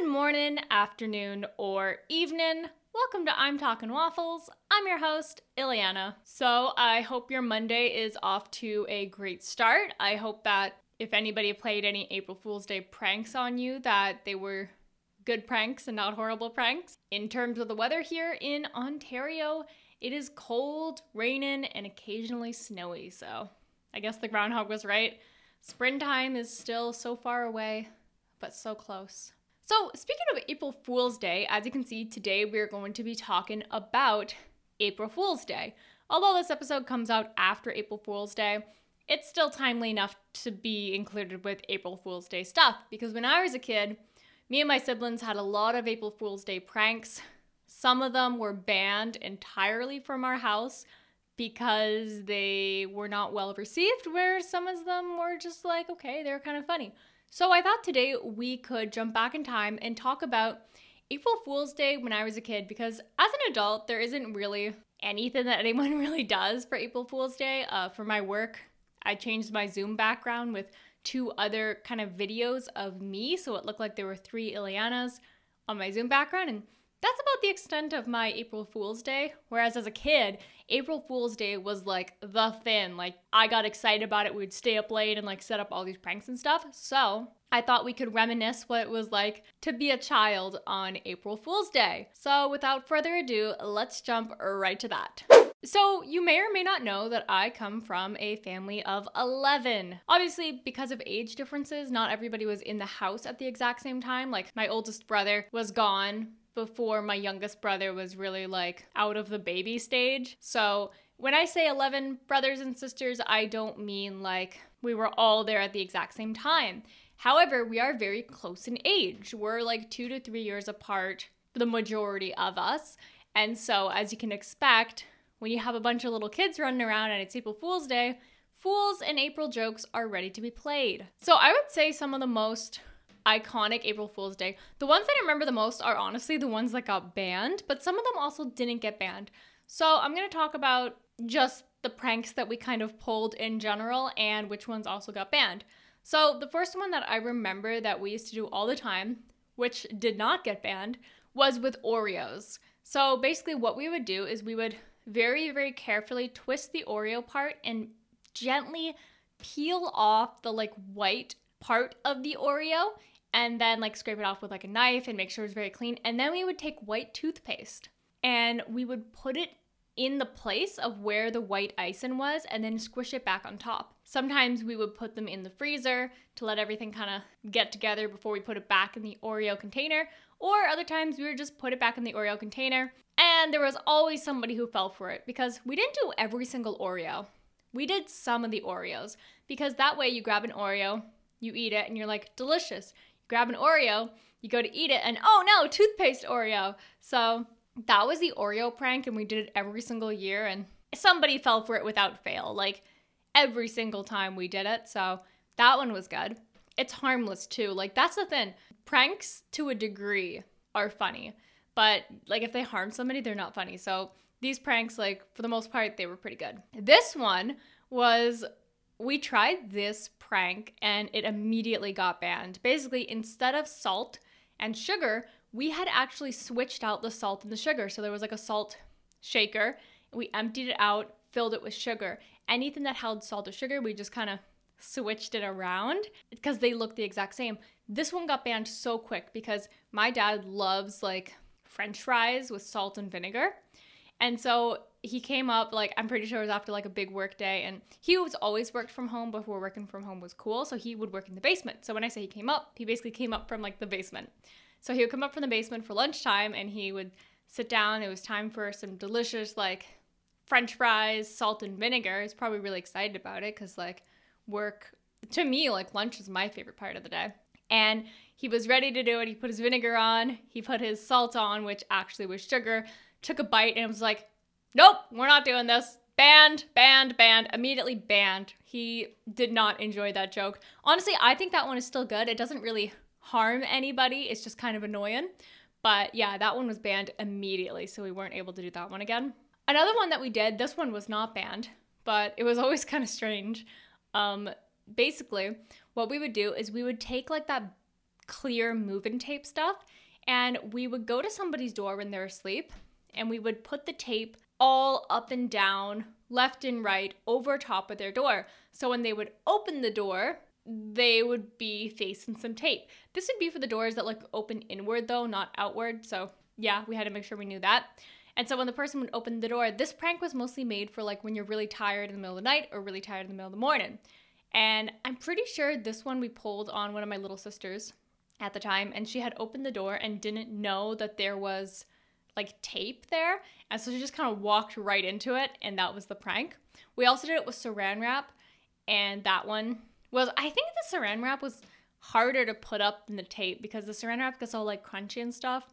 Good morning, afternoon, or evening. Welcome to I'm Talking Waffles. I'm your host, Ileana. So, I hope your Monday is off to a great start. I hope that if anybody played any April Fool's Day pranks on you, that they were good pranks and not horrible pranks. In terms of the weather here in Ontario, it is cold, raining, and occasionally snowy. So, I guess the groundhog was right. Springtime is still so far away, but so close. So, speaking of April Fool's Day, as you can see, today we're going to be talking about April Fool's Day. Although this episode comes out after April Fool's Day, it's still timely enough to be included with April Fool's Day stuff because when I was a kid, me and my siblings had a lot of April Fool's Day pranks. Some of them were banned entirely from our house because they were not well received, where some of them were just like, okay, they're kind of funny. So I thought today we could jump back in time and talk about April Fool's Day when I was a kid because as an adult, there isn't really anything that anyone really does for April Fool's Day. Uh, for my work, I changed my Zoom background with two other kind of videos of me, so it looked like there were three Ileanas on my Zoom background, and that's about the extent of my April Fool's Day. Whereas as a kid, April Fool's Day was like the thing. Like I got excited about it. We'd stay up late and like set up all these pranks and stuff. So I thought we could reminisce what it was like to be a child on April Fool's Day. So without further ado, let's jump right to that. So, you may or may not know that I come from a family of 11. Obviously, because of age differences, not everybody was in the house at the exact same time. Like, my oldest brother was gone before my youngest brother was really like out of the baby stage. So when I say 11 brothers and sisters, I don't mean like we were all there at the exact same time. However, we are very close in age. We're like two to three years apart, the majority of us. And so, as you can expect, when you have a bunch of little kids running around and it's April Fool's Day, Fools and April jokes are ready to be played. So, I would say some of the most iconic April Fool's Day. The ones that I remember the most are honestly the ones that got banned, but some of them also didn't get banned. So I'm going to talk about just the pranks that we kind of pulled in general and which ones also got banned. So the first one that I remember that we used to do all the time, which did not get banned, was with Oreos. So basically, what we would do is we would very, very carefully twist the Oreo part and gently peel off the like white part of the Oreo and then like scrape it off with like a knife and make sure it's very clean. And then we would take white toothpaste and we would put it in the place of where the white icing was and then squish it back on top. Sometimes we would put them in the freezer to let everything kind of get together before we put it back in the Oreo container, or other times we would just put it back in the Oreo container. And there was always somebody who fell for it because we didn't do every single Oreo. We did some of the Oreos because that way you grab an Oreo, you eat it, and you're like, delicious grab an Oreo, you go to eat it, and oh no, toothpaste Oreo. So that was the Oreo prank, and we did it every single year, and somebody fell for it without fail. Like every single time we did it. So that one was good. It's harmless too. Like that's the thing. Pranks to a degree are funny, but like if they harm somebody, they're not funny. So these pranks, like for the most part, they were pretty good. This one was we tried this prank and it immediately got banned. Basically, instead of salt and sugar, we had actually switched out the salt and the sugar. So there was like a salt shaker. We emptied it out, filled it with sugar. Anything that held salt or sugar, we just kind of switched it around because they look the exact same. This one got banned so quick because my dad loves like french fries with salt and vinegar. And so he came up like I'm pretty sure it was after like a big work day and he was always worked from home before working from home was cool so he would work in the basement. So when I say he came up he basically came up from like the basement. So he would come up from the basement for lunchtime and he would sit down it was time for some delicious like french fries salt and vinegar. He's probably really excited about it because like work to me like lunch is my favorite part of the day. And he was ready to do it. He put his vinegar on he put his salt on which actually was sugar took a bite and was like nope, we're not doing this. Banned, banned, banned, immediately banned. He did not enjoy that joke. Honestly, I think that one is still good. It doesn't really harm anybody, it's just kind of annoying. But yeah, that one was banned immediately, so we weren't able to do that one again. Another one that we did, this one was not banned, but it was always kind of strange. Um, basically, what we would do is we would take like that clear moving tape stuff. And we would go to somebody's door when they're asleep and we would put the tape all up and down, left and right, over top of their door. So when they would open the door, they would be facing some tape. This would be for the doors that like open inward though, not outward. So yeah, we had to make sure we knew that. And so when the person would open the door, this prank was mostly made for like when you're really tired in the middle of the night or really tired in the middle of the morning. And I'm pretty sure this one we pulled on one of my little sisters at the time, and she had opened the door and didn't know that there was like tape there. And so she just kind of walked right into it, and that was the prank. We also did it with saran wrap, and that one was, I think the saran wrap was harder to put up than the tape because the saran wrap gets all like crunchy and stuff.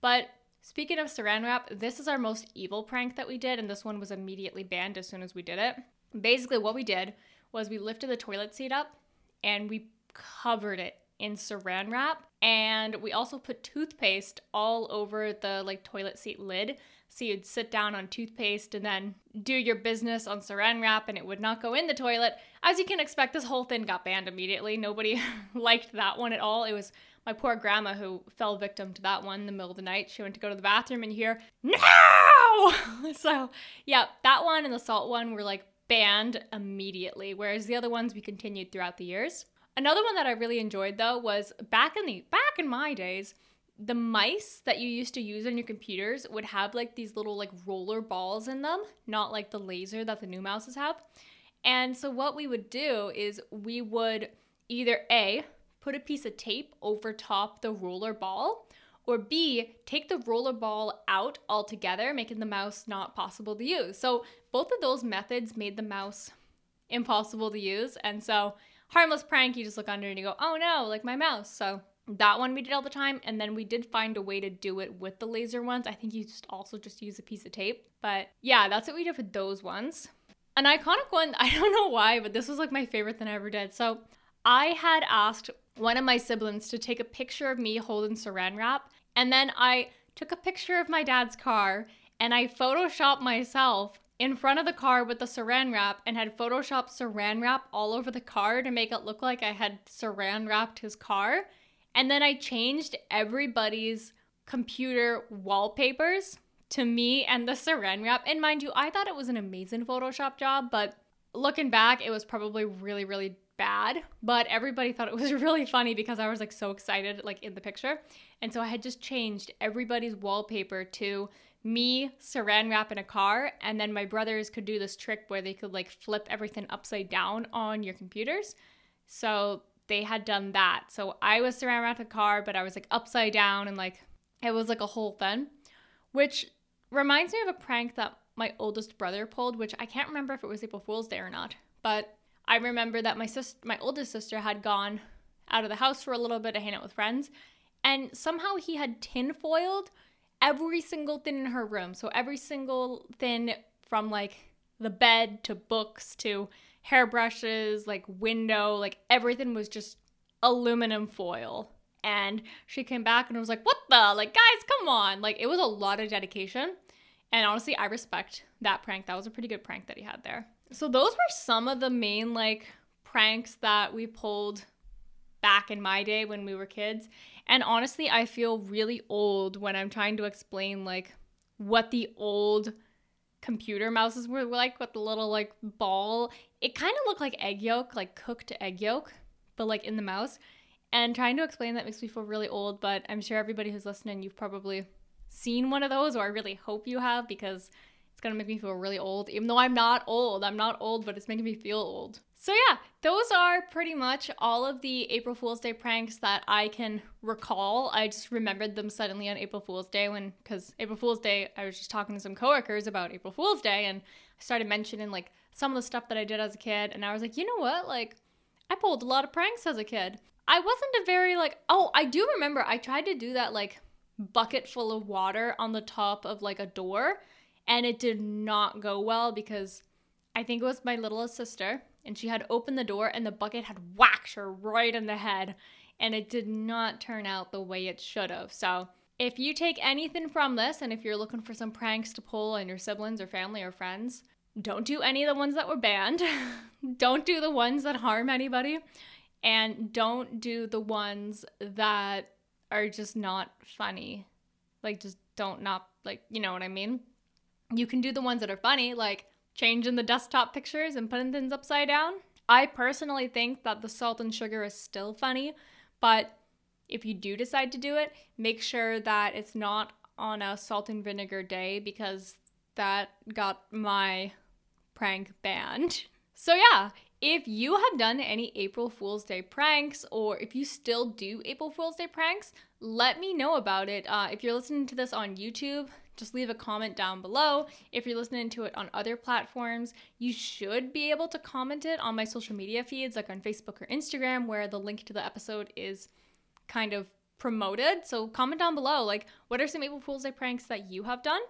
But speaking of saran wrap, this is our most evil prank that we did, and this one was immediately banned as soon as we did it. Basically, what we did was we lifted the toilet seat up and we covered it in saran wrap and we also put toothpaste all over the like toilet seat lid. So you'd sit down on toothpaste and then do your business on saran wrap and it would not go in the toilet. As you can expect this whole thing got banned immediately. Nobody liked that one at all. It was my poor grandma who fell victim to that one in the middle of the night. She went to go to the bathroom and hear no! So yeah that one and the salt one were like banned immediately, whereas the other ones we continued throughout the years. Another one that I really enjoyed though was back in the back in my days, the mice that you used to use on your computers would have like these little like roller balls in them, not like the laser that the new mouses have. And so what we would do is we would either A, put a piece of tape over top the roller ball, or B, take the roller ball out altogether, making the mouse not possible to use. So both of those methods made the mouse impossible to use. And so harmless prank, you just look under and you go, oh no, like my mouse. So that one we did all the time. And then we did find a way to do it with the laser ones. I think you just also just use a piece of tape. But yeah, that's what we did for those ones. An iconic one, I don't know why, but this was like my favorite thing I ever did. So I had asked one of my siblings to take a picture of me holding saran wrap. And then I took a picture of my dad's car and I photoshopped myself in front of the car with the saran wrap and had photoshopped saran wrap all over the car to make it look like I had saran wrapped his car. And then I changed everybody's computer wallpapers to me and the saran wrap. And mind you, I thought it was an amazing Photoshop job, but looking back, it was probably really, really bad, but everybody thought it was really funny because I was like so excited like in the picture. And so I had just changed everybody's wallpaper to me saran wrap in a car and then my brothers could do this trick where they could like flip everything upside down on your computers. So they had done that. So I was saran wrapped a car, but I was like upside down and like it was like a whole thing, which reminds me of a prank that my oldest brother pulled, which I can't remember if it was April Fool's Day or not. But I remember that my sister, my oldest sister, had gone out of the house for a little bit to hang out with friends, and somehow he had tinfoiled every single thing in her room. So every single thing from like the bed to books to hairbrushes, like window, like everything was just aluminum foil. And she came back and was like, "What the? Like, guys, come on!" Like, it was a lot of dedication. And honestly, I respect that prank. That was a pretty good prank that he had there. So those were some of the main like pranks that we pulled back in my day when we were kids. And honestly, I feel really old when I'm trying to explain like what the old computer mouses were like with the little like ball. It kind of looked like egg yolk, like cooked egg yolk, but like in the mouse. And trying to explain that makes me feel really old, but I'm sure everybody who's listening, you've probably seen one of those, or I really hope you have because it's gonna make me feel really old, even though I'm not old. I'm not old, but it's making me feel old. So, yeah, those are pretty much all of the April Fool's Day pranks that I can recall. I just remembered them suddenly on April Fool's Day when, because April Fool's Day, I was just talking to some coworkers about April Fool's Day and I started mentioning like some of the stuff that I did as a kid. And I was like, you know what? Like, I pulled a lot of pranks as a kid. I wasn't a very, like, oh, I do remember I tried to do that, like, bucket full of water on the top of like a door and it did not go well because I think it was my littlest sister, and she had opened the door, and the bucket had whacked her right in the head, and it did not turn out the way it should have. So, if you take anything from this, and if you're looking for some pranks to pull on your siblings or family or friends, don't do any of the ones that were banned. don't do the ones that harm anybody. and don't do the ones that are just not funny. Like just don't not like, you know what I mean? You can do the ones that are funny, like changing the desktop pictures and putting things upside down. I personally think that the salt and sugar is still funny, but if you do decide to do it, make sure that it's not on a salt and vinegar day because that got my prank banned. So, yeah, if you have done any April Fool's Day pranks, or if you still do April Fool's Day pranks, let me know about it. Uh, if you're listening to this on YouTube, just leave a comment down below. If you're listening to it on other platforms, you should be able to comment it on my social media feeds, like on Facebook or Instagram, where the link to the episode is kind of promoted. So comment down below, like, what are some April Fool's Day pranks that you have done?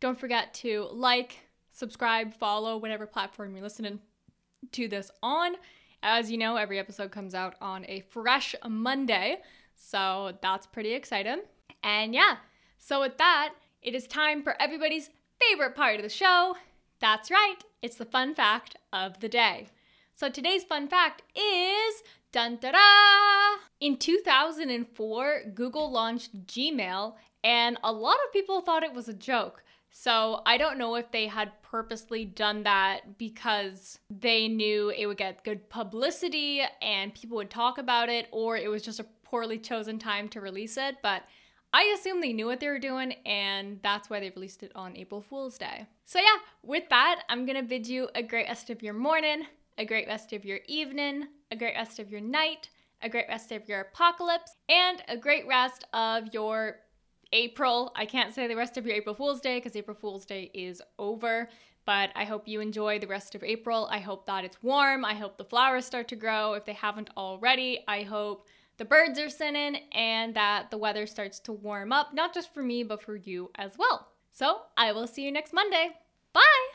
Don't forget to like, subscribe, follow, whatever platform you're listening to this on. As you know, every episode comes out on a fresh Monday. So that's pretty exciting. And yeah, so with that, it is time for everybody's favorite part of the show. That's right, it's the fun fact of the day. So today's fun fact is dun da da! In 2004, Google launched Gmail, and a lot of people thought it was a joke. So I don't know if they had purposely done that because they knew it would get good publicity and people would talk about it, or it was just a poorly chosen time to release it. But I assume they knew what they were doing, and that's why they released it on April Fool's Day. So, yeah, with that, I'm gonna bid you a great rest of your morning, a great rest of your evening, a great rest of your night, a great rest of your apocalypse, and a great rest of your April. I can't say the rest of your April Fool's Day because April Fool's Day is over. But I hope you enjoy the rest of April. I hope that it's warm. I hope the flowers start to grow if they haven't already. I hope the birds are singing and that the weather starts to warm up, not just for me, but for you as well. So I will see you next Monday. Bye!